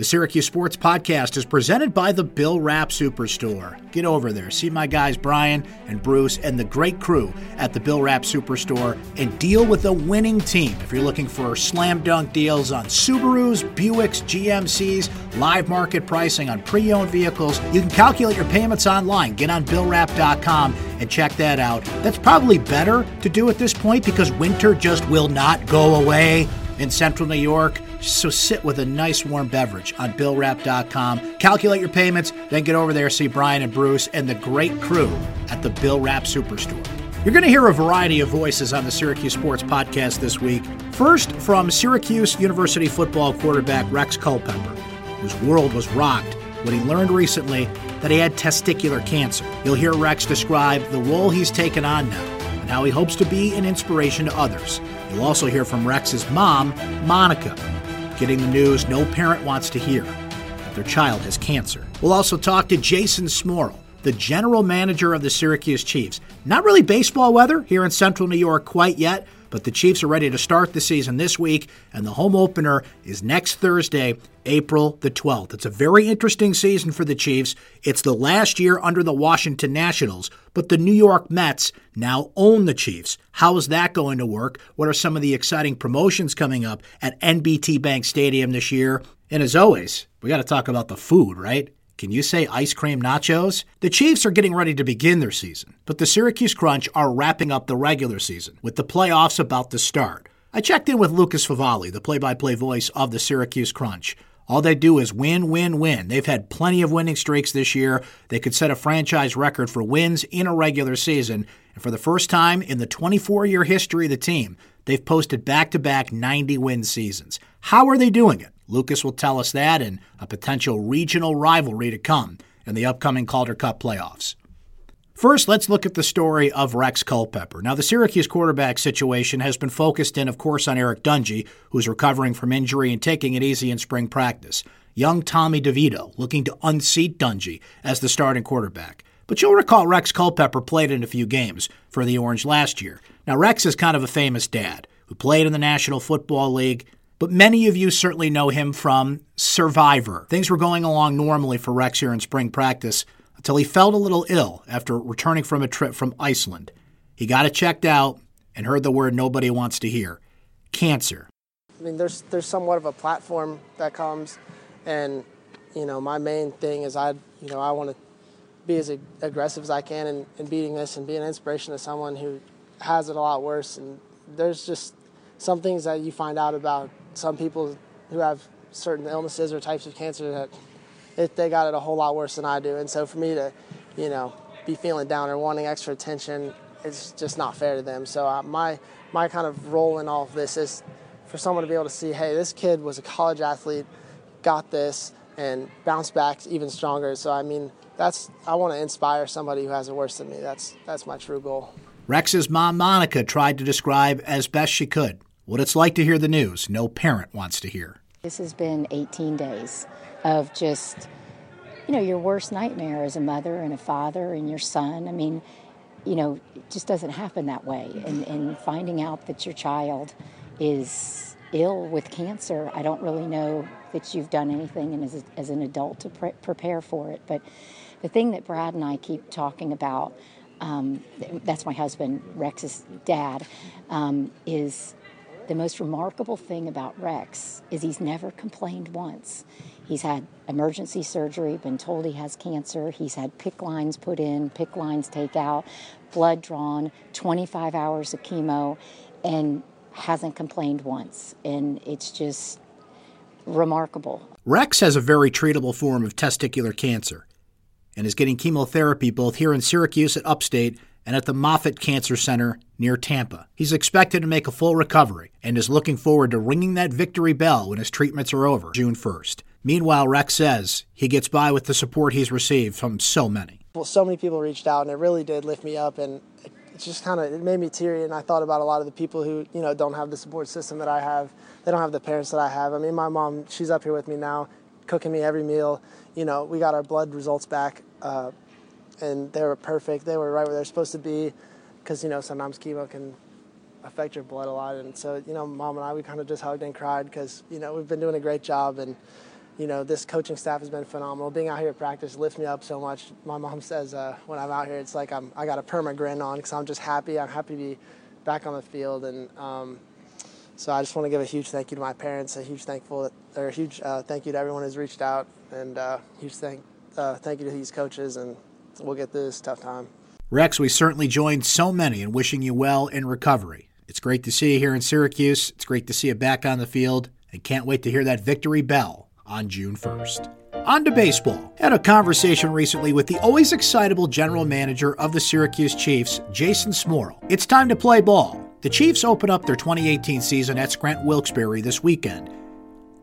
The Syracuse Sports Podcast is presented by the Bill Rapp Superstore. Get over there, see my guys Brian and Bruce and the great crew at the Bill Rapp Superstore and deal with a winning team. If you're looking for slam dunk deals on Subarus, Buicks, GMCs, live market pricing on pre owned vehicles, you can calculate your payments online. Get on BillRapp.com and check that out. That's probably better to do at this point because winter just will not go away in central New York. So sit with a nice warm beverage on BillRapp.com. Calculate your payments, then get over there, see Brian and Bruce and the great crew at the Bill Rapp Superstore. You're going to hear a variety of voices on the Syracuse Sports Podcast this week. First, from Syracuse University football quarterback Rex Culpepper, whose world was rocked when he learned recently that he had testicular cancer. You'll hear Rex describe the role he's taken on now and how he hopes to be an inspiration to others. You'll also hear from Rex's mom, Monica, getting the news no parent wants to hear that their child has cancer. We'll also talk to Jason Smorol, the general manager of the Syracuse Chiefs. Not really baseball weather here in central New York quite yet, but the Chiefs are ready to start the season this week, and the home opener is next Thursday, April the 12th. It's a very interesting season for the Chiefs. It's the last year under the Washington Nationals, but the New York Mets now own the Chiefs. How is that going to work? What are some of the exciting promotions coming up at NBT Bank Stadium this year? And as always, we got to talk about the food, right? Can you say ice cream nachos? The Chiefs are getting ready to begin their season, but the Syracuse Crunch are wrapping up the regular season, with the playoffs about to start. I checked in with Lucas Favali, the play by play voice of the Syracuse Crunch. All they do is win, win, win. They've had plenty of winning streaks this year. They could set a franchise record for wins in a regular season. And for the first time in the 24 year history of the team, they've posted back to back 90 win seasons. How are they doing it? Lucas will tell us that and a potential regional rivalry to come in the upcoming Calder Cup playoffs. First, let's look at the story of Rex Culpepper. Now, the Syracuse quarterback situation has been focused in, of course, on Eric Dungey, who's recovering from injury and taking it easy in spring practice. Young Tommy DeVito looking to unseat Dungey as the starting quarterback. But you'll recall Rex Culpepper played in a few games for the Orange last year. Now, Rex is kind of a famous dad who played in the National Football League, but many of you certainly know him from Survivor. Things were going along normally for Rex here in spring practice until he felt a little ill after returning from a trip from Iceland. He got it checked out and heard the word nobody wants to hear cancer. I mean, there's, there's somewhat of a platform that comes, and, you know, my main thing is I, you know, I want to be as aggressive as I can in, in beating this and be an inspiration to someone who has it a lot worse. And there's just some things that you find out about some people who have certain illnesses or types of cancer that it, they got it a whole lot worse than I do. And so for me to, you know, be feeling down or wanting extra attention, it's just not fair to them. So uh, my my kind of role in all of this is for someone to be able to see, hey, this kid was a college athlete, got this, and bounced back even stronger. So I mean, that's I want to inspire somebody who has it worse than me. That's that's my true goal. Rex's mom, Monica, tried to describe as best she could what it's like to hear the news no parent wants to hear. This has been 18 days of just, you know, your worst nightmare as a mother and a father and your son. I mean, you know, it just doesn't happen that way. And, and finding out that your child is ill with cancer, I don't really know that you've done anything as, a, as an adult to pre- prepare for it. But the thing that Brad and I keep talking about, um, that's my husband, Rex's dad, um, is the most remarkable thing about Rex is he's never complained once. He's had emergency surgery, been told he has cancer. He's had PICC lines put in, PICC lines take out, blood drawn, 25 hours of chemo, and hasn't complained once. And it's just remarkable. Rex has a very treatable form of testicular cancer and is getting chemotherapy both here in Syracuse at Upstate and at the Moffitt Cancer Center near Tampa. He's expected to make a full recovery and is looking forward to ringing that victory bell when his treatments are over June 1st. Meanwhile, Rex says he gets by with the support he's received from so many. Well, so many people reached out, and it really did lift me up, and it just kind of it made me teary. And I thought about a lot of the people who you know don't have the support system that I have. They don't have the parents that I have. I mean, my mom, she's up here with me now, cooking me every meal. You know, we got our blood results back. Uh, and they were perfect. They were right where they're supposed to be, because you know sometimes chemo can affect your blood a lot. And so you know, mom and I we kind of just hugged and cried because you know we've been doing a great job, and you know, this coaching staff has been phenomenal. Being out here at practice lifts me up so much. My mom says uh, when I'm out here, it's like I'm, I got a perma grin on because I'm just happy. I'm happy to be back on the field. And um, so I just want to give a huge thank you to my parents, a huge thankful or a huge uh, thank you to everyone who's reached out, and uh, huge thank uh, thank you to these coaches. And we'll get through this tough time. Rex, we certainly joined so many in wishing you well in recovery. It's great to see you here in Syracuse. It's great to see you back on the field, and can't wait to hear that victory bell on June 1st. On to baseball. Had a conversation recently with the always excitable general manager of the Syracuse Chiefs, Jason Smorol. It's time to play ball. The Chiefs open up their 2018 season at Scranton Wilkes-Barre this weekend.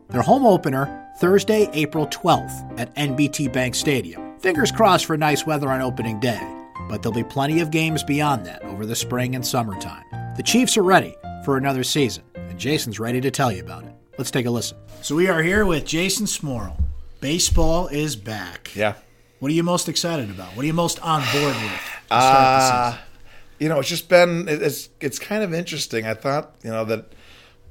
Their home opener, Thursday, April 12th at NBT Bank Stadium. Fingers crossed for nice weather on opening day, but there'll be plenty of games beyond that over the spring and summertime. The Chiefs are ready for another season, and Jason's ready to tell you about it. Let's take a listen. So we are here with Jason Smorol. Baseball is back. Yeah. What are you most excited about? What are you most on board with? to Uh, you know, it's just been it's it's kind of interesting. I thought you know that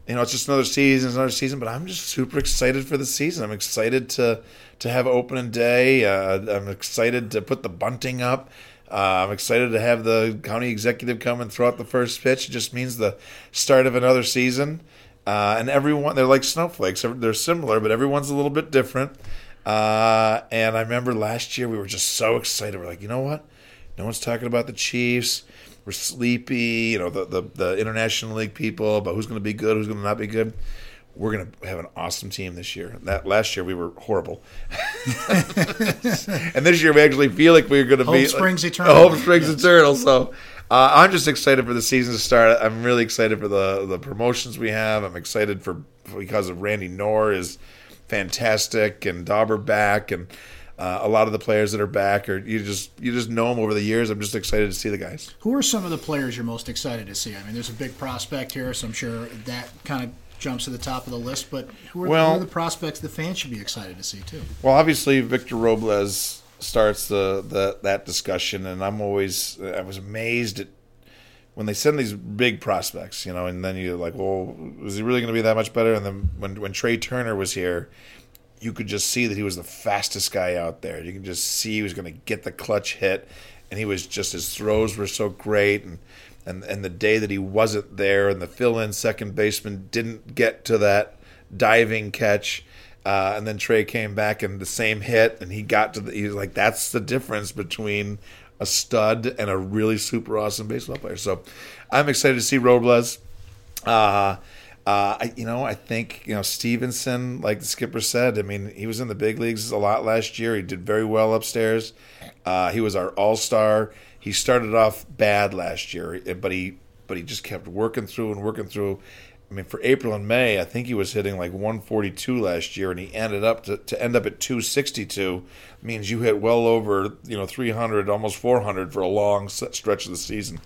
you know it's just another season, it's another season, but I'm just super excited for the season. I'm excited to to have opening day. Uh, I'm excited to put the bunting up. Uh, I'm excited to have the county executive come and throw out the first pitch. It just means the start of another season. Uh, and everyone, they're like snowflakes. They're similar, but everyone's a little bit different. Uh, and I remember last year we were just so excited. We're like, you know what? No one's talking about the Chiefs. We're sleepy. You know, the the, the international league people about who's going to be good, who's going to not be good. We're going to have an awesome team this year. That last year we were horrible, and this year we actually feel like we're going to Hope be springs like, eternal. Hope springs eternal. So. Uh, I'm just excited for the season to start. I'm really excited for the the promotions we have. I'm excited for because of Randy Knorr is fantastic and Daubach back and uh, a lot of the players that are back or you just you just know them over the years. I'm just excited to see the guys. Who are some of the players you're most excited to see? I mean, there's a big prospect here, so I'm sure that kind of jumps to the top of the list. But who are, Well- who are the prospects the fans should be excited to see too? Well, obviously Victor Robles starts the, the that discussion, and I'm always I was amazed at when they send these big prospects, you know, and then you're like, well, is he really going to be that much better? And then when when Trea Turner was here, you could just see that he was the fastest guy out there. You can just see he was going to get the clutch hit, and he was just his throws were so great, and and and the day that he wasn't there, and the fill-in second baseman didn't get to that diving catch. Uh, and then Trea came back and the same hit, and he got to the. He was like, "That's the difference between a stud and a really super awesome baseball player." So, I'm excited to see Robles. Uh, uh, I, you know, I think you know Stevenson, like the skipper said. I mean, he was in the big leagues a lot last year. He did very well upstairs. Uh, he was our all star. He started off bad last year, but he but he just kept working through and working through. I mean, for April and May, I think he was hitting like 142 last year, and he ended up to, to end up at 262. Means you hit well over you know 300, almost 400 for a long stretch of the season.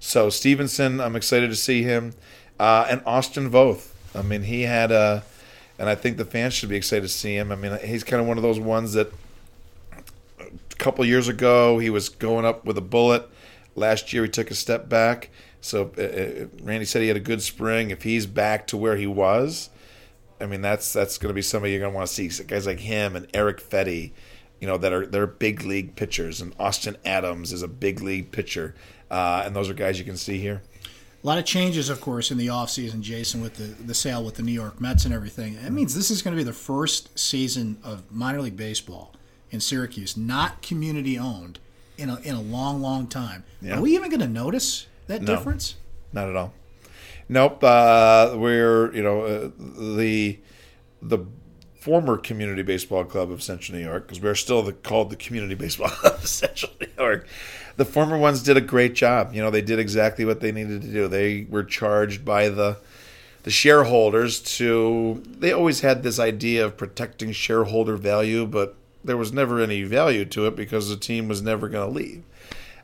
So Stevenson, I'm excited to see him, uh, and Austin Voth. I mean, he had a, and I think the fans should be excited to see him. I mean, he's kind of one of those ones that couple years ago he was going up with a bullet. Last year he took a step back. So uh, uh, Randy said he had a good spring. If he's back to where he was, I mean that's that's going to be somebody you're going to want to see. Guys like him and Erick Fedde, you know that are they're big league pitchers, and Austin Adams is a big league pitcher, uh, and those are guys you can see here. A lot of changes, of course, in the offseason, Jason, with the, the sale with the New York Mets and everything. That means this is going to be the first season of minor league baseball in Syracuse, not community owned, in a, in a long, long time. Yeah. Are we even going to notice that No. difference? Not at all. Nope. Uh, we're you know uh, the the former community baseball club of Central New York because we're still the, called the community baseball club of Central New York. The former ones did a great job. You know they did exactly what they needed to do. They were charged by the the shareholders to. They always had this idea of protecting shareholder value, but there was never any value to it because the team was never going to leave.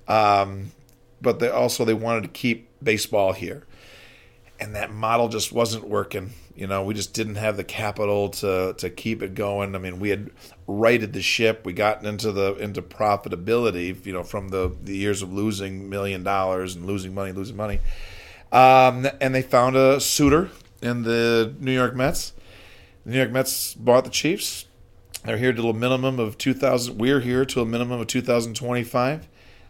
Um, but they also they wanted to keep baseball here and that model just wasn't working. You know, we just didn't have the capital to to keep it going. I mean, we had righted the ship. We gotten into the into profitability. You know, from the the years of losing million dollars and losing money, losing money. Um, and they found a suitor in the New York Mets. The New York Mets bought the Chiefs. They're here to a minimum of 2,000. We're here to a minimum of 2025.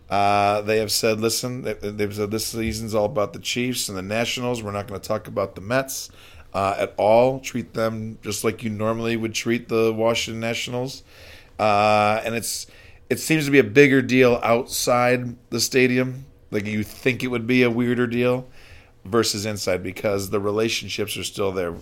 Uh, they have said, listen, they've said this season's all about the Chiefs and the Nationals. We're not going to talk about the Mets uh, at all. Treat them just like you normally would treat the Washington Nationals. Uh, and it's it seems to be a bigger deal outside the stadium. Like you think it would be a weirder deal versus inside because the relationships are still there.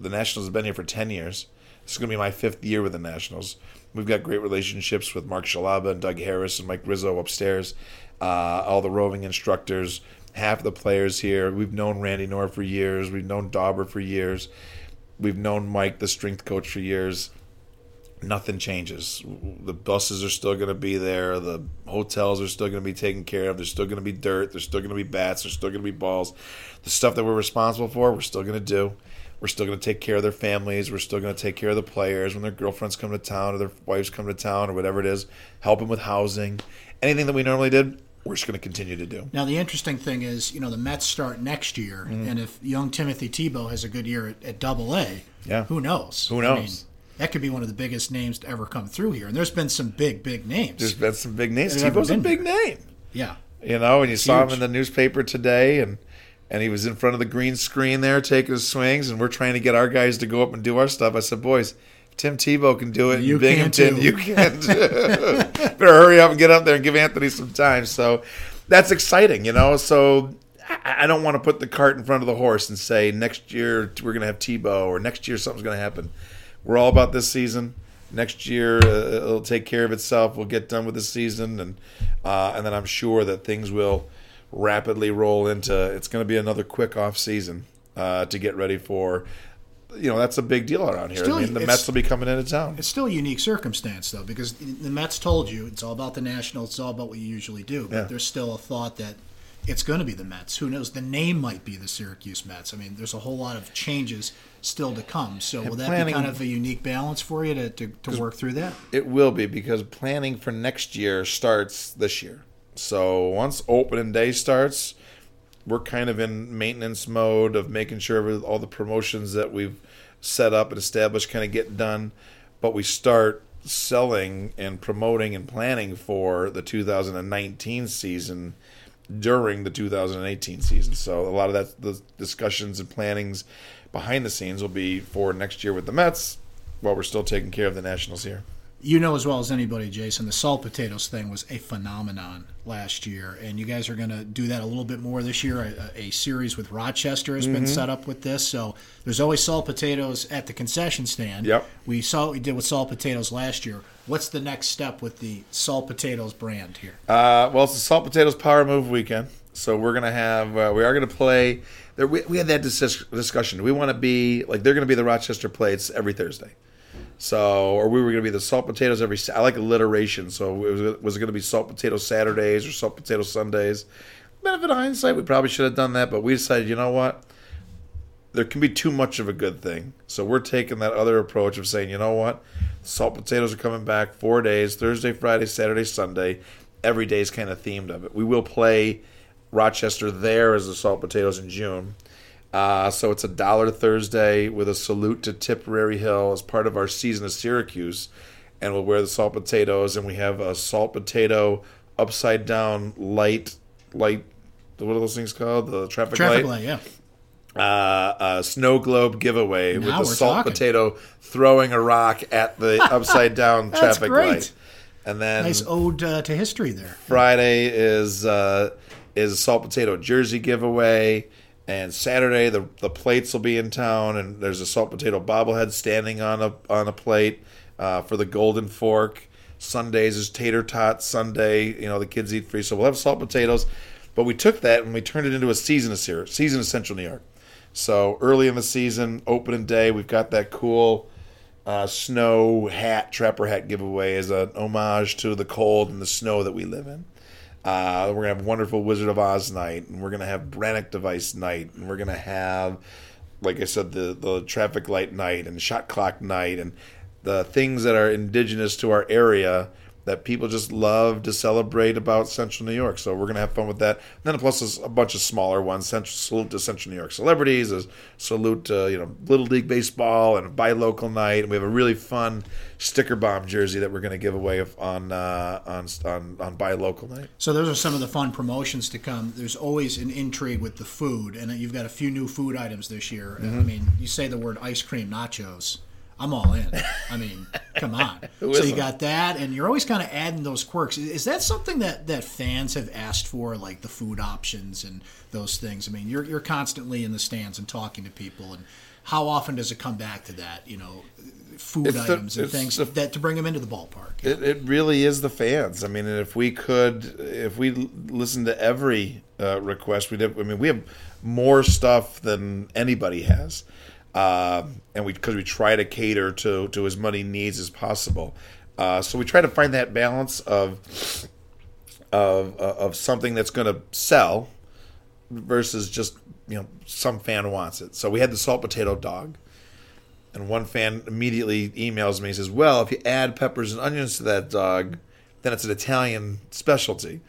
The Nationals have been here for 10 years. This is going to be my fifth year with the Nationals. We've got great relationships with Mark Scialabba and Doug Harris and Mike Rizzo upstairs, uh, all the roving instructors, half the players here. We've known Randy Knorr for years. We've known Daubach for years. We've known Mike, the strength coach, for years. Nothing changes. The buses are still going to be there. The hotels are still going to be taken care of. There's still going to be dirt. There's still going to be bats. There's still going to be balls. The stuff that we're responsible for, we're still going to do. We're still going to take care of their families. We're still going to take care of the players when their girlfriends come to town or their wives come to town or whatever it is. Help them with housing. Anything that we normally did, we're just going to continue to do. Now, the interesting thing is, you know, the Mets start next year, mm-hmm. and if young Timothy Tebow has a good year at, at Double A, yeah, who knows? Who knows? I mean, that could be one of the biggest names to ever come through here. And there's been some big, big names. There's been some big names. Tebow's a big name. Yeah. You know, and you saw him in the newspaper today, and – and he was in front of the green screen there taking his swings, and we're trying to get our guys to go up and do our stuff. I said, boys, Tim Tebow can do it. You Binghamton, can you can. Better hurry up and get up there and give Anthony some time. So that's exciting, you know. So I don't want to put the cart in front of the horse and say next year we're going to have Tebow or next year something's going to happen. We're all about this season. Next year uh, it'll take care of itself. We'll get done with the season, and uh, and then I'm sure that things will rapidly roll into it's going to be another quick off season uh, to get ready for you know that's a big deal around here. Still, I mean, the Mets will be coming into town. It's still a unique circumstance though, because the Mets told you it's all about the Nationals. It's all about what you usually do. But yeah. there's still a thought that it's going to be the Mets. Who knows? The name might be the Syracuse Mets. I mean, there's a whole lot of changes still to come. So and will that planning, be kind of a unique balance for you to, to, to work through that? It will be because planning for next year starts this year. So once opening day starts, we're kind of in maintenance mode of making sure all the promotions that we've set up and established kind of get done. But we start selling and promoting and planning for the 2019 season during the 2018 season. So a lot of that the discussions and plannings behind the scenes will be for next year with the Mets while we're still taking care of the Nationals here you know as well as anybody, Jason, the salt potatoes thing was a phenomenon last year, and you guys are going to do that a little bit more this year. A, a series with Rochester has mm-hmm. been set up with this, so there's always salt potatoes at the concession stand. Yep. We saw what we did with salt potatoes last year. What's the next step with the salt potatoes brand here? Uh, well, it's the salt potatoes power move weekend, so we're going to have uh, we are going to play. There, we, we had that discussion. Do we want to be like they're going to be the Rochester plates every Thursday? So, or we were going to be the salt potatoes every. I like alliteration. So, it was, was it going to be salt potato Saturdays or salt potato Sundays? Benefit of hindsight, we probably should have done that, but we decided, you know what? There can be too much of a good thing. So, we're taking that other approach of saying, you know what? Salt potatoes are coming back four days Thursday, Friday, Saturday, Sunday. Every day is kind of themed of it. We will play Rochester there as the salt potatoes in June. Uh, so it's a dollar Thursday with a salute to Tipperary Hill as part of our season of Syracuse. And we'll wear the salt potatoes, and we have a salt potato upside down light, light. What are those things called? The traffic, traffic light. light, yeah. Uh, a snow globe giveaway now with the salt talking. potato throwing a rock at the upside down traffic great. light. And then nice ode uh, to history there. Friday is uh, is a salt potato jersey giveaway. And Saturday, the the plates will be in town, and there's a salt potato bobblehead standing on a on a plate uh, for the Golden Fork. Sundays is tater tot Sunday. You know the kids eat free, so we'll have salt potatoes. But we took that and we turned it into a season of season of Central New York. So early in the season, opening day, we've got that cool uh, snow hat, trapper hat giveaway as an homage to the cold and the snow that we live in. Uh, we're gonna have wonderful Wizard of Oz night, and we're gonna have Brannock device night, and we're gonna have, like I said, the the traffic light night and shot clock night, and the things that are indigenous to our area that people just love to celebrate about Central New York. So we're going to have fun with that. And then plus there's a bunch of smaller ones. Central, salute to Central New York celebrities. A salute to you know Little League baseball and a buy local night. And we have a really fun sticker bomb jersey that we're going to give away on uh, on on on buy local night. So those are some of the fun promotions to come. There's always an intrigue with the food, and you've got a few new food items this year. Mm-hmm. I mean, you say the word ice cream nachos. I'm all in. I mean, come on. so you got that, and you're always kind of adding those quirks. Is that something that, that fans have asked for, like the food options and those things? I mean, you're you're constantly in the stands and talking to people, and how often does it come back to that? You know, food it's items the, and things the, that to bring them into the ballpark. It, it, really is the fans. I mean, if we could, if we listen to every uh, request, we'd have. I mean, we have more stuff than anybody has uh, and we because we try to cater to to as many needs as possible. Uh, so we try to find that balance of of uh, of something that's going to sell versus just you know some fan wants it. So we had the salt potato dog, and one fan immediately emails me and says, "Well, if you add peppers and onions to that dog, then it's an Italian specialty."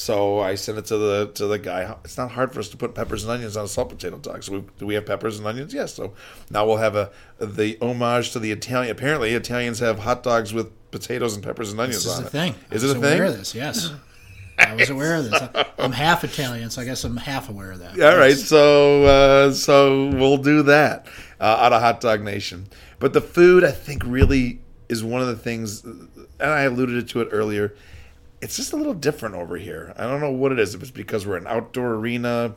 So I sent it to the to the guy. It's not hard for us to put peppers and onions on a salt potato dog. So we, do we have peppers and onions? Yes. So now we'll have a the homage to the Italian. Apparently, Italians have hot dogs with potatoes and peppers and onions this on is it. Thing. Is it a thing? Aware of this? Yes. I was aware of this. I'm half Italian, so I guess I'm half aware of that. All right, so uh, so we'll do that uh, out of Hot Dog Nation. But the food, I think, really is one of the things, and I alluded to it earlier it's just a little different over here. I don't know what it is. If it's because we're an outdoor arena,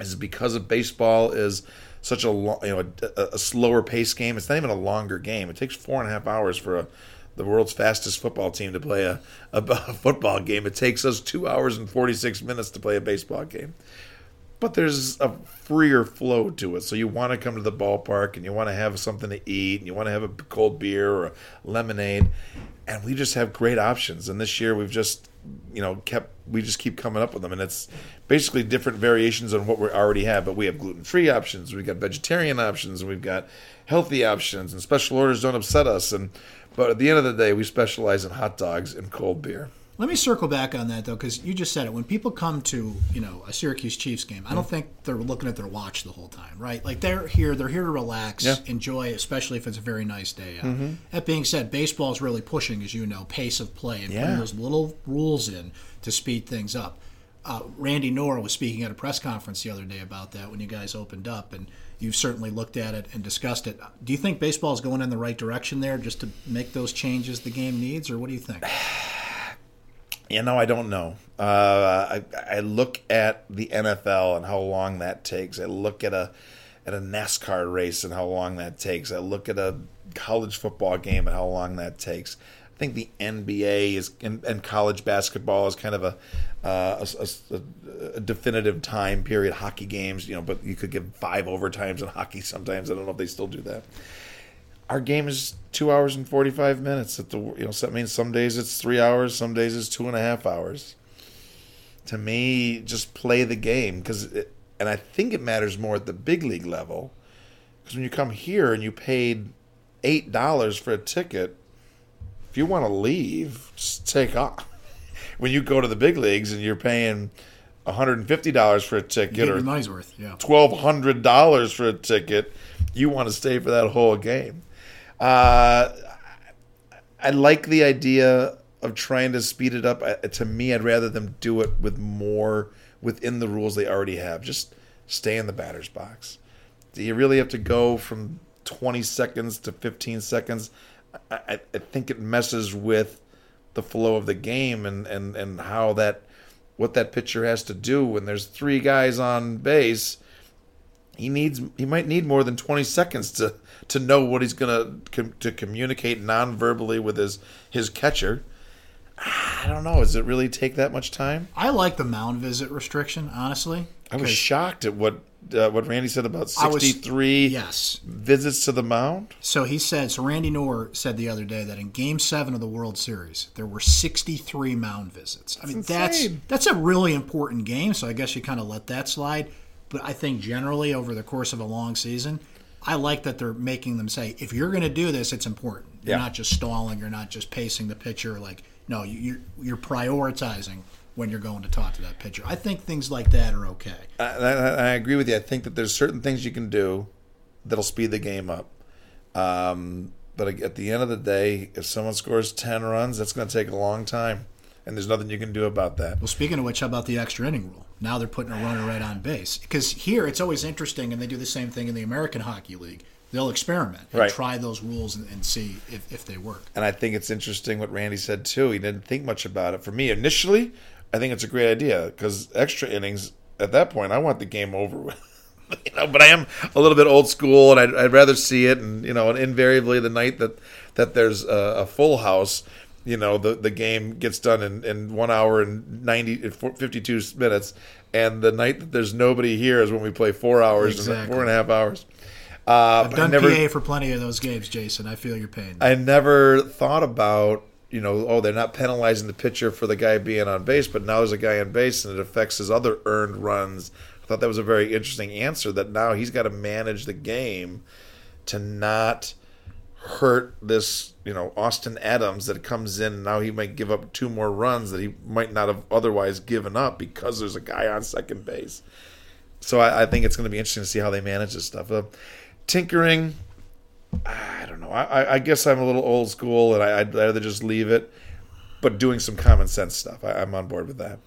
is it because of baseball is such a you know a, a, slower pace game? It's not even a longer game. It takes four and a half hours for a, the world's fastest football team to play a, a, a football game. It takes us two hours and forty six minutes to play a baseball game. But there's a freer flow to it. So you want to come to the ballpark and you want to have something to eat and you want to have a cold beer or lemonade and we just have great options. And this year we've just, you know, kept we just keep coming up with them, and it's basically different variations on what we already have. But we have gluten free options, we've got vegetarian options, and we've got healthy options, and special orders don't upset us. And but at the end of the day, we specialize in hot dogs and cold beer. Let me circle back on that though, because you just said it. When people come to you know a Syracuse Chiefs game, I don't think they're looking at their watch the whole time, right? Like they're here, they're here to relax, yeah. enjoy, especially if it's a very nice day. Mm-hmm. That being said, baseball is really pushing, as you know, pace of play and yeah. putting those little rules in to speed things up. Uh, Randy Knorr was speaking at a press conference the other day about that when you guys opened up, and you've certainly looked at it and discussed it. Do you think baseball is going in the right direction there, just to make those changes the game needs, or what do you think? You know, I don't know. Uh, I, I look at the NFL and how long that takes. I look at a at a NASCAR race and how long that takes. I look at a college football game and how long that takes. I think the NBA is and, and college basketball is kind of a, uh, a, a, a, definitive time period. Hockey games, you know, but you could give five overtimes in hockey sometimes. I don't know if they still do that our game is two hours and 45 minutes at the you know so that means some days it's three hours some days it's two and a half hours to me just play the game because and i think it matters more at the big league level because when you come here and you paid eight dollars for a ticket if you want to leave just take off when you go to the big leagues and you're paying $150 for a ticket or money's worth, yeah. $1,200 for a ticket, you want to stay for that whole game. Uh, I like the idea of trying to speed it up. I, to me, I'd rather them do it with more within the rules they already have. Just stay in the batter's box. Do you really have to go from 20 seconds to 15 seconds? I, I think it messes with the flow of the game and, and, and how that what that pitcher has to do when there's three guys on base. He needs he might need more than 20 seconds to to know what he's gonna to communicate non-verbally with his his catcher. I don't know. Does it really take that much time? I like the mound visit restriction, honestly. I was shocked at what uh, what Randy said about 63 was, yes. visits to the mound. So he said, so Randy Knorr said the other day that in game seven of the World Series, there were 63 mound visits. I mean, insane. that's that's a really important game, so I guess you kind of let that slide. But I think generally over the course of a long season, I like that they're making them say, if you're going to do this, it's important. You're Yeah. not just stalling. You're not just pacing the pitcher. Like no, you- you're you're prioritizing when you're going to talk to that pitcher. I think things like that are okay. I, I, I agree with you. I think that there's certain things you can do that'll speed the game up. Um, but at the end of the day, if someone scores ten runs, that's going to take a long time, and there's nothing you can do about that. Well, speaking of which, how about the extra inning rule? Now they're putting a runner right on base. Because here it's always interesting, and they do the same thing in the American Hockey League. They'll experiment and Right. try those rules and, and see if, if they work. And I think it's interesting what Randy said too. He didn't think much about it. For me, initially, I think it's a great idea because extra innings at that point, I want the game over with. you know, but I am a little bit old school, and I'd, I'd rather see it. And you know, and invariably, the night that that there's a, a full house, you know, the the game gets done in, in one hour and 90, 52 minutes. And the night that there's nobody here is when we play four hours, and Exactly. four and a half hours. Uh, I've done never- PA for plenty of those games, Jason. I feel your pain. I never thought about, you know, oh, they're not penalizing the pitcher for the guy being on base, but now there's a guy on base and it affects his other earned runs. I thought that was a very interesting answer that now he's got to manage the game to not hurt this, you know, Austin Adams that comes in now he might give up two more runs that he might not have otherwise given up because there's a guy on second base. So I, I think it's going to be interesting to see how they manage this stuff. Uh, tinkering, I don't know. I, I- guess I'm a little old school, and I, I'd rather just leave it. But doing some common sense stuff, I, I'm on board with that.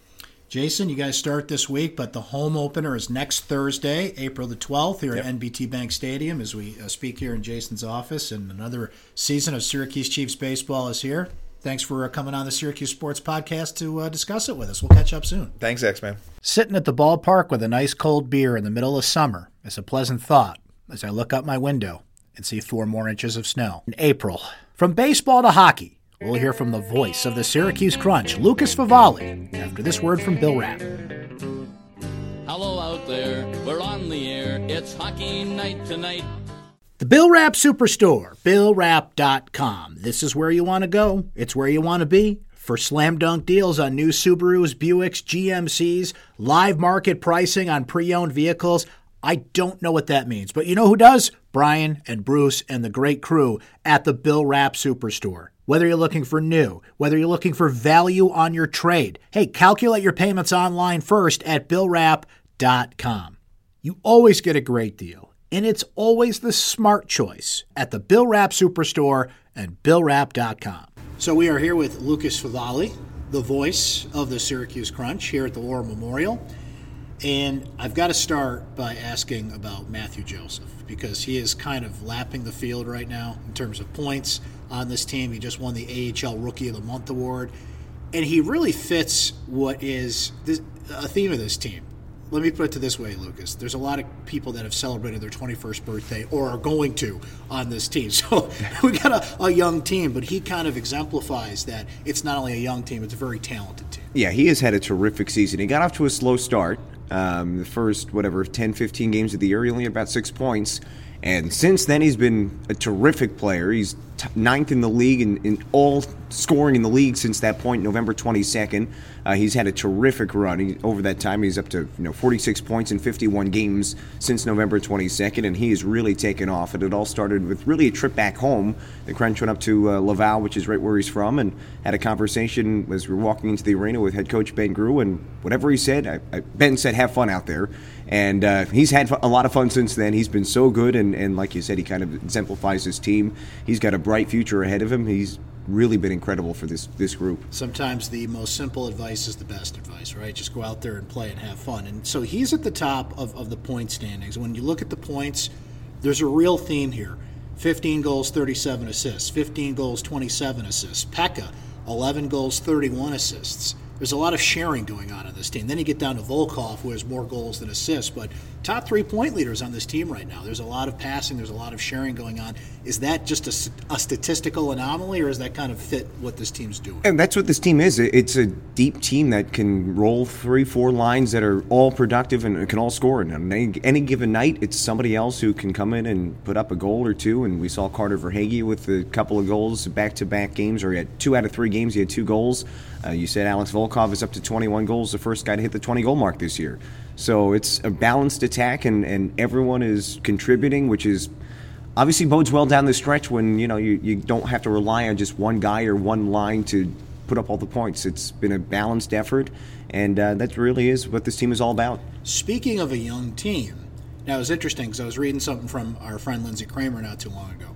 Jason, you guys start this week, but the home opener is next Thursday, April the 12th, here Yep. at NBT Bank Stadium as we uh, speak here in Jason's office. And another season of Syracuse Chiefs baseball is here. Thanks for uh, coming on the Syracuse Sports Podcast to uh, discuss it with us. We'll catch up soon. Thanks, X Man. Sitting at the ballpark with a nice cold beer in the middle of summer is a pleasant thought as I look out my window and see four more inches of snow. In April, from baseball to hockey, we'll hear from the voice of the Syracuse Crunch, Lucas Favali, after this word from Bill Rapp. Hello out there, we're on the air. It's hockey night tonight. The Bill Rapp Superstore, BillRapp.com. This is where you want to go. It's where you want to be. For slam dunk deals on new Subarus, Buicks, GMCs, live market pricing on pre owned vehicles. I don't know what that means, but you know who does? Brian and Bruce and the great crew at the Bill Rapp Superstore. Whether you're looking for new, whether you're looking for value on your trade, hey, calculate your payments online first at BillRapp.com. You always get a great deal, and it's always the smart choice at the Bill Rapp Superstore and BillRapp.com. So we are here with Lucas Favali, the voice of the Syracuse Crunch here at the War Memorial. And I've got to start by asking about Mathieu Joseph because he is kind of lapping the field right now in terms of points on this team. He just won the AHL Rookie of the Month award. And he really fits what is this, a theme of this team. Let me put it this way, Lucas. There's a lot of people that have celebrated their 21st birthday or are going to on this team. So we got a, a young team, but he kind of exemplifies that it's not only a young team, it's a very talented team. Yeah, he has had a terrific season. He got off to a slow start. Um, the first, whatever, 10, 15 games of the year, he only had about six points. And since then, he's been a terrific player. He's t- ninth in the league in, in all scoring in the league since that point, November 22nd. Uh, he's had a terrific run. He, over that time, he's up to you know 46 points in 51 games since November 22nd, and he has really taken off. And it all started with really a trip back home. The Crunch went up to uh, Laval, which is right where he's from, and had a conversation as we were walking into the arena with head coach Ben Groulx. And whatever he said, I, I, Ben said, "Have fun out there." And uh, he's had a lot of fun since then. He's been so good, and, and like you said, he kind of exemplifies his team. He's got a bright future ahead of him. He's really been incredible for this this group. sometimes the most simple advice is the best advice, right? Just go out there and play and have fun. And so he's at the top of, of the point standings. When you look at the points, there's a real theme here 15 goals, 37 assists, 15 goals, 27 assists. Peca, 11 goals, 31 assists. There's a lot of sharing going on in this team. Then you get down to Volkov, who has more goals than assists, but top three point leaders on this team right now. There's a lot of passing, there's a lot of sharing going on. Is that just a statistical anomaly, or is that kind of fit what this team's doing? And that's what this team is. It's a deep team that can roll three, four lines that are all productive and can all score. And any, any given night, it's somebody else who can come in and put up a goal or two. And we saw Carter Verhaeghe with a couple of goals back to back games, or he had two out of three games, he had two goals. Uh, you said Alex Volkov is up to 21 goals, the first guy to hit the 20 goal mark this year. So it's a balanced attack, and, and everyone is contributing, which is obviously bodes well down the stretch when you know you, you don't have to rely on just one guy or one line to put up all the points. It's been a balanced effort, and uh, that really is what this team is all about. Speaking of a young team, now it was interesting because I was reading something from our friend Lindsay Kramer not too long ago,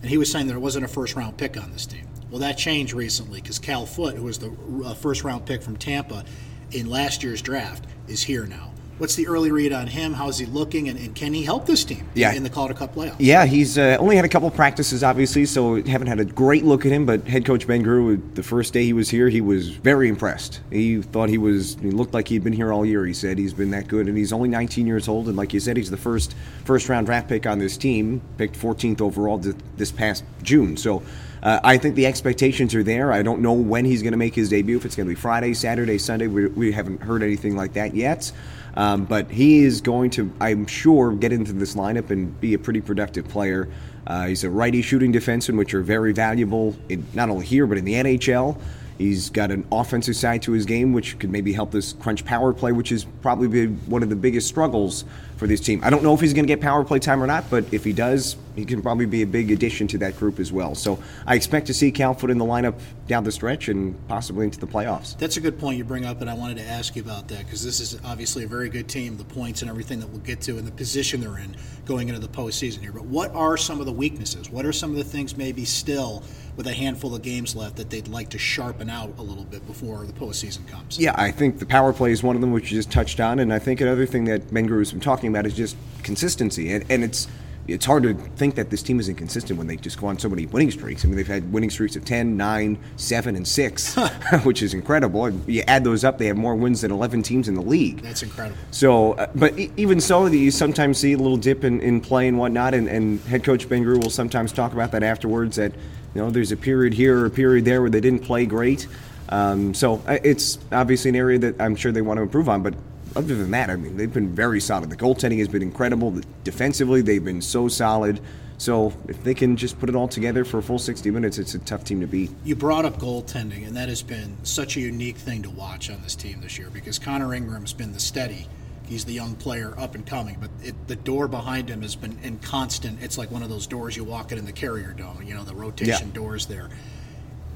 and he was saying there wasn't a first round pick on this team. Well, that changed recently because Cal Foote, who was the uh, first round pick from Tampa in last year's draft, is here now. What's the early read on him? How's he looking, and, and can he help this team Yeah. in the Calder Cup playoffs? Yeah, he's uh, only had a couple practices, obviously, so haven't had a great look at him. But head coach Ben Groulx, the first day he was here, he was very impressed. He thought he was, he looked like he'd been here all year. He said he's been that good, and he's only 19 years old. And like you said, he's the first first round draft pick on this team, picked 14th overall th- this past June. So. Uh, I think the expectations are there. I don't know when he's going to make his debut. If it's going to be Friday, Saturday, Sunday, we, we haven't heard anything like that yet. Um, but he is going to, I'm sure, get into this lineup and be a pretty productive player. Uh, he's a righty shooting defenseman, which are very valuable in, not only here but in the NHL. He's got an offensive side to his game, which could maybe help this crunch power play, which is probably one of the biggest struggles for this team. I don't know if he's going to get power play time or not, but if he does, he can probably be a big addition to that group as well. So I expect to see Cal Foote in the lineup down the stretch and possibly into the playoffs. That's a good point you bring up, and I wanted to ask you about that because this is obviously a very good team, the points and everything that we'll get to, and the position they're in going into the postseason here. But what are some of the weaknesses? What are some of the things maybe still with a handful of games left that they'd like to sharpen out a little bit before the postseason comes? Yeah, I think the power play is one of them, which you just touched on, and I think another thing that Ben Groulx has been talking about is just consistency, and, and it's it's hard to think that this team is inconsistent when they just go on so many winning streaks. I mean, they've had winning streaks of 10, 9, 7, and 6, which is incredible. And you add those up, they have more wins than 11 teams in the league. That's incredible. So, uh, but even so, you sometimes see a little dip in, in play and whatnot, and, and head coach Ben Groulx will sometimes talk about that afterwards. That you know, there's a period here or a period there where they didn't play great. Um, so uh, it's obviously an area that I'm sure they want to improve on. But other than that, I mean, they've been very solid. The goaltending has been incredible. Defensively, they've been so solid. So if they can just put it all together for a full 60 minutes, it's a tough team to beat. You brought up goaltending, and that has been such a unique thing to watch on this team this year because Connor Ingram's been the steady. He's the young player up and coming, but it, the door behind him has been in constant. It's like one of those doors you walk in in the Carrier Dome, you know, the rotation Yeah. doors there.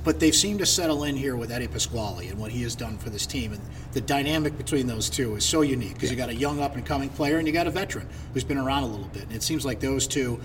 But they've seemed to settle in here with Eddie Pasquale and what he has done for this team. And the dynamic between those two is so unique because you got a young up and coming player and you got a veteran who's been around a little bit. And it seems like those two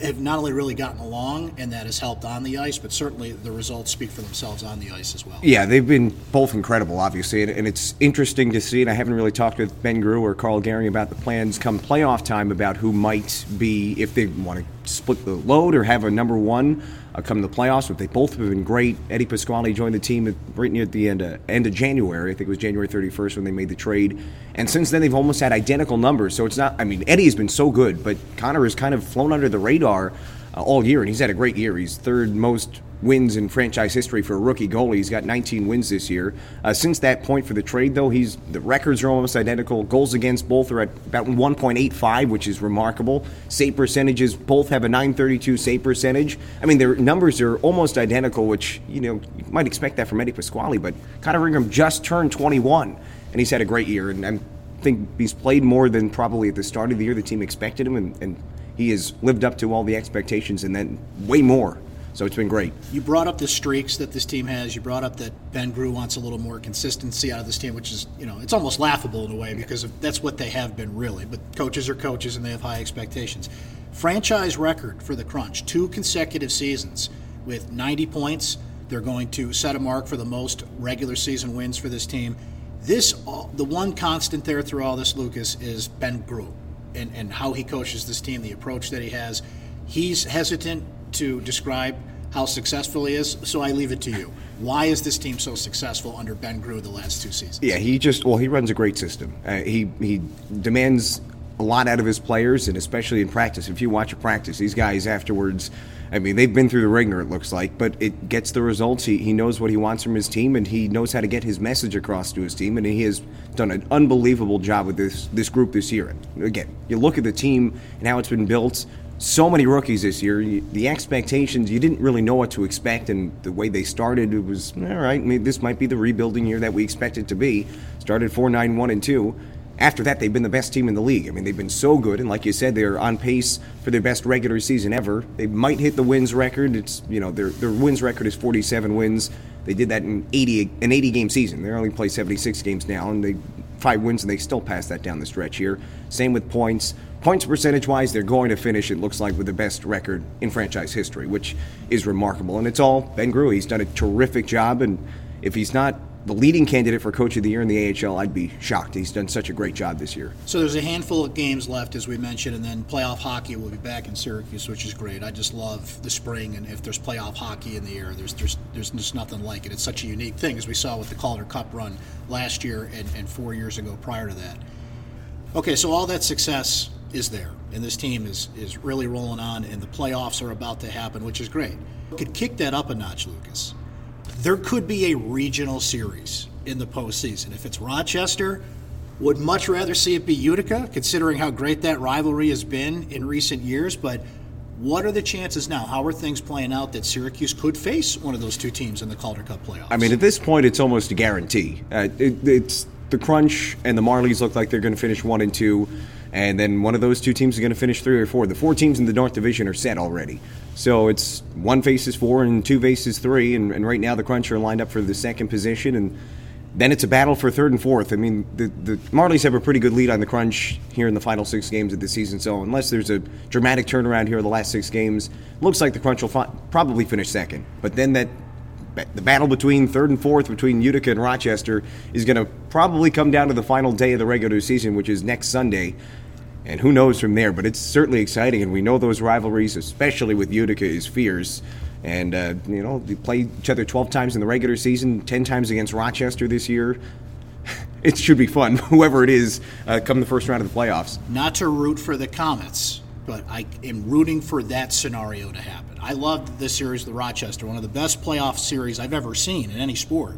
have not only really gotten along and that has helped on the ice, but certainly the results speak for themselves on the ice as well. Yeah, they've been both incredible, obviously, and, and it's interesting to see. And I haven't really talked with Ben Groulx or Carl Gehring about the plans come playoff time about who might be if they want to split the load or have a number one uh, come to the playoffs. But they both have been great. Eddie Pasquale joined the team at, right near the end of, end of January. I think it was January 31st when they made the trade, and since then they've almost had identical numbers. So it's not. I mean, Eddie has been so good, but Connor has kind of flown under the radar uh, all year, and he's had a great year. He's third most wins in franchise history for a rookie goalie. He's got 19 wins this year. Uh, since that point for the trade, though, he's the records are almost identical. Goals against both are at about 1.85, which is remarkable. Save percentages both have a 932 save percentage. I mean, their numbers are almost identical, which you know you might expect that from Eddie Pasquale, but Connor Ingram just turned 21, and he's had a great year. And I think he's played more than probably at the start of the year the team expected him, and, and he has lived up to all the expectations and then way more. So it's been great. You brought up the streaks that this team has. You brought up that Ben Groulx wants a little more consistency out of this team, which is, you know, it's almost laughable in a way because of, that's what they have been really. But coaches are coaches and they have high expectations. Franchise record for the Crunch, two consecutive seasons with 90 points. They're going to set a mark for the most regular season wins for this team. This, the one constant there through all this, Lucas, is Ben Groulx and, and how he coaches this team, the approach that he has. He's hesitant to describe how successful he is, so I leave it to you. Why is this team so successful under Ben Groulx the last two seasons? Yeah, he just well, he runs a great system. Uh, he he demands a lot out of his players, and especially in practice. If you watch a practice, these guys afterwards, I mean, they've been through the ringer. It looks like, but it gets the results. He he knows what he wants from his team, and he knows how to get his message across to his team, and he has done an unbelievable job with this this group this year. And again, you look at the team and how it's been built. So many rookies this year. The expectations, you didn't really know what to expect, and the way they started, it was all right. Maybe this might be the rebuilding year that we expect it to be. Started four nine one and two. After that, they've been the best team in the league. I mean, they've been so good, and like you said, they're on pace for their best regular season ever. They might hit the wins record. It's you know their their wins record is 47 wins. They did that in 80 an 80 game season. They only play 76 games now, and they five wins, and they still pass that down the stretch here. Same with points. Points percentage wise, they're going to finish. It looks like with the best record in franchise history, which is remarkable. And it's all Ben Groulx. He's done a terrific job, and if he's not the leading candidate for coach of the year in the AHL, I'd be shocked. He's done such a great job this year. So there's a handful of games left, as we mentioned, and then playoff hockey will be back in Syracuse, which is great. I just love the spring, and if there's playoff hockey in the air, there's there's there's just nothing like it. It's such a unique thing, as we saw with the Calder Cup run last year and, and four years ago prior to that. Okay, so all that success is there, and this team is is really rolling on, and the playoffs are about to happen, which is great. Could kick that up a notch, Lucas there could be a regional series in the postseason. If it's Rochester, would much rather see it be Utica, considering how great that rivalry has been in recent years. But what are the chances now? How are things playing out that Syracuse could face one of those two teams in the Calder Cup playoffs? I mean, at this point, it's almost a guarantee. Uh, it, it's the Crunch and the Marlies look like they're going to finish one and two, and then one of those two teams is going to finish three or four. The four teams in the North Division are set already. So it's one faces four and two faces three, and, and right now the Crunch are lined up for the second position, and then it's a battle for third and fourth. I mean, the, the Marlies have a pretty good lead on the Crunch here in the final six games of the season, so unless there's a dramatic turnaround here in the last six games, looks like the Crunch will fi- probably finish second. But then that the battle between third and fourth between Utica and Rochester is going to probably come down to the final day of the regular season, which is next Sunday and who knows from there. But it's certainly exciting, and we know those rivalries, especially with Utica, is fierce. And uh, you know, they play each other 12 times in the regular season, 10 times against Rochester this year. It should be fun, whoever it is, uh, come the first round of the playoffs. Not to root for the Comets, but I am rooting for that scenario to happen. I loved this series, the Rochester, one of the best playoff series I've ever seen in any sport.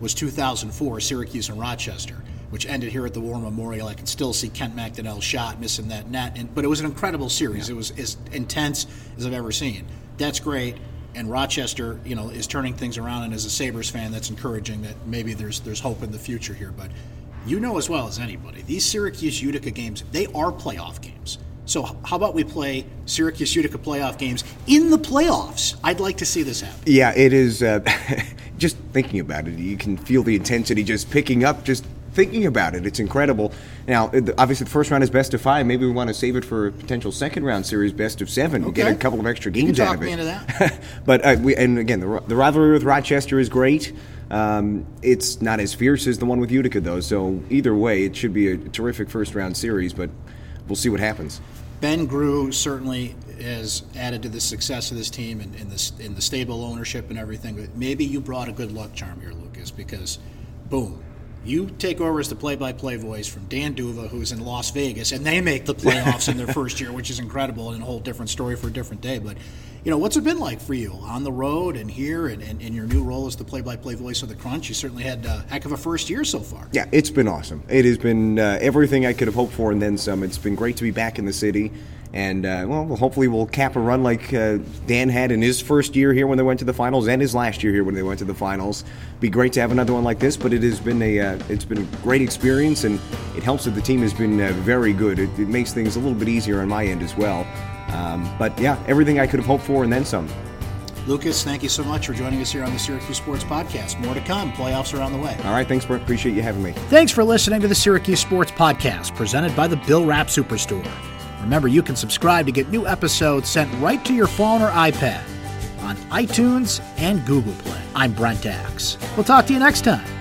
Was 2004 Syracuse and Rochester which ended here at the War Memorial. I can still see Kent McDonell's shot missing that net, and, but it was an incredible series. Yeah. It was as intense as I've ever seen. That's great. And Rochester, you know, is turning things around, and as a Sabres fan, that's encouraging that maybe there's there's hope in the future here. But you know as well as anybody, these Syracuse Utica games, they are playoff games. So how about we play Syracuse Utica playoff games in the playoffs? I'd like to see this happen. Yeah, it is. Uh, just thinking about it, you can feel the intensity just picking up just thinking about it. It's incredible. Now, obviously, the first round is best of five. Maybe we want to save it for a potential second round series, best of seven. Okay. Get a couple of extra games out of it. into that. but uh, we, and again, the, the, rivalry with Rochester is great. Um, it's not as fierce as the one with Utica, though. So either way, it should be a terrific first round series. But we'll see what happens. Benoit Groulx certainly has added to the success of this team and in, in, in the stable ownership and everything. But maybe you brought a good luck charm here, Lucas, because boom, you take over as the play-by-play voice from Dan D'Uva, who's in Las Vegas, and they make the playoffs in their first year, which is incredible and a whole different story for a different day. But you know, what's it been like for you on the road and here, and, and, and your new role as the play-by-play voice of the Crunch? You certainly had a heck of a first year so far. Yeah, it's been awesome. It has been uh, everything I could have hoped for, and then some. It's been great to be back in the city and uh, well, hopefully we'll cap a run like uh, Dan had in his first year here when they went to the finals, and his last year here when they went to the finals. Be great to have another one like this, but it has been a uh, it's been a great experience, and it helps that the team has been uh, very good. It, it, makes things a little bit easier on my end as well. Um, but yeah, everything I could have hoped for, and then some. Lucas, thank you so much for joining us here on the Syracuse Sports Podcast. More to come. Playoffs are on the way. All right. Thanks, Brent. Appreciate you having me. Thanks for listening to the Syracuse Sports Podcast, presented by the Bill Rapp Superstore. Remember, you can subscribe to get new episodes sent right to your phone or iPad on iTunes and Google Play. I'm Brent Axe. We'll talk to you next time.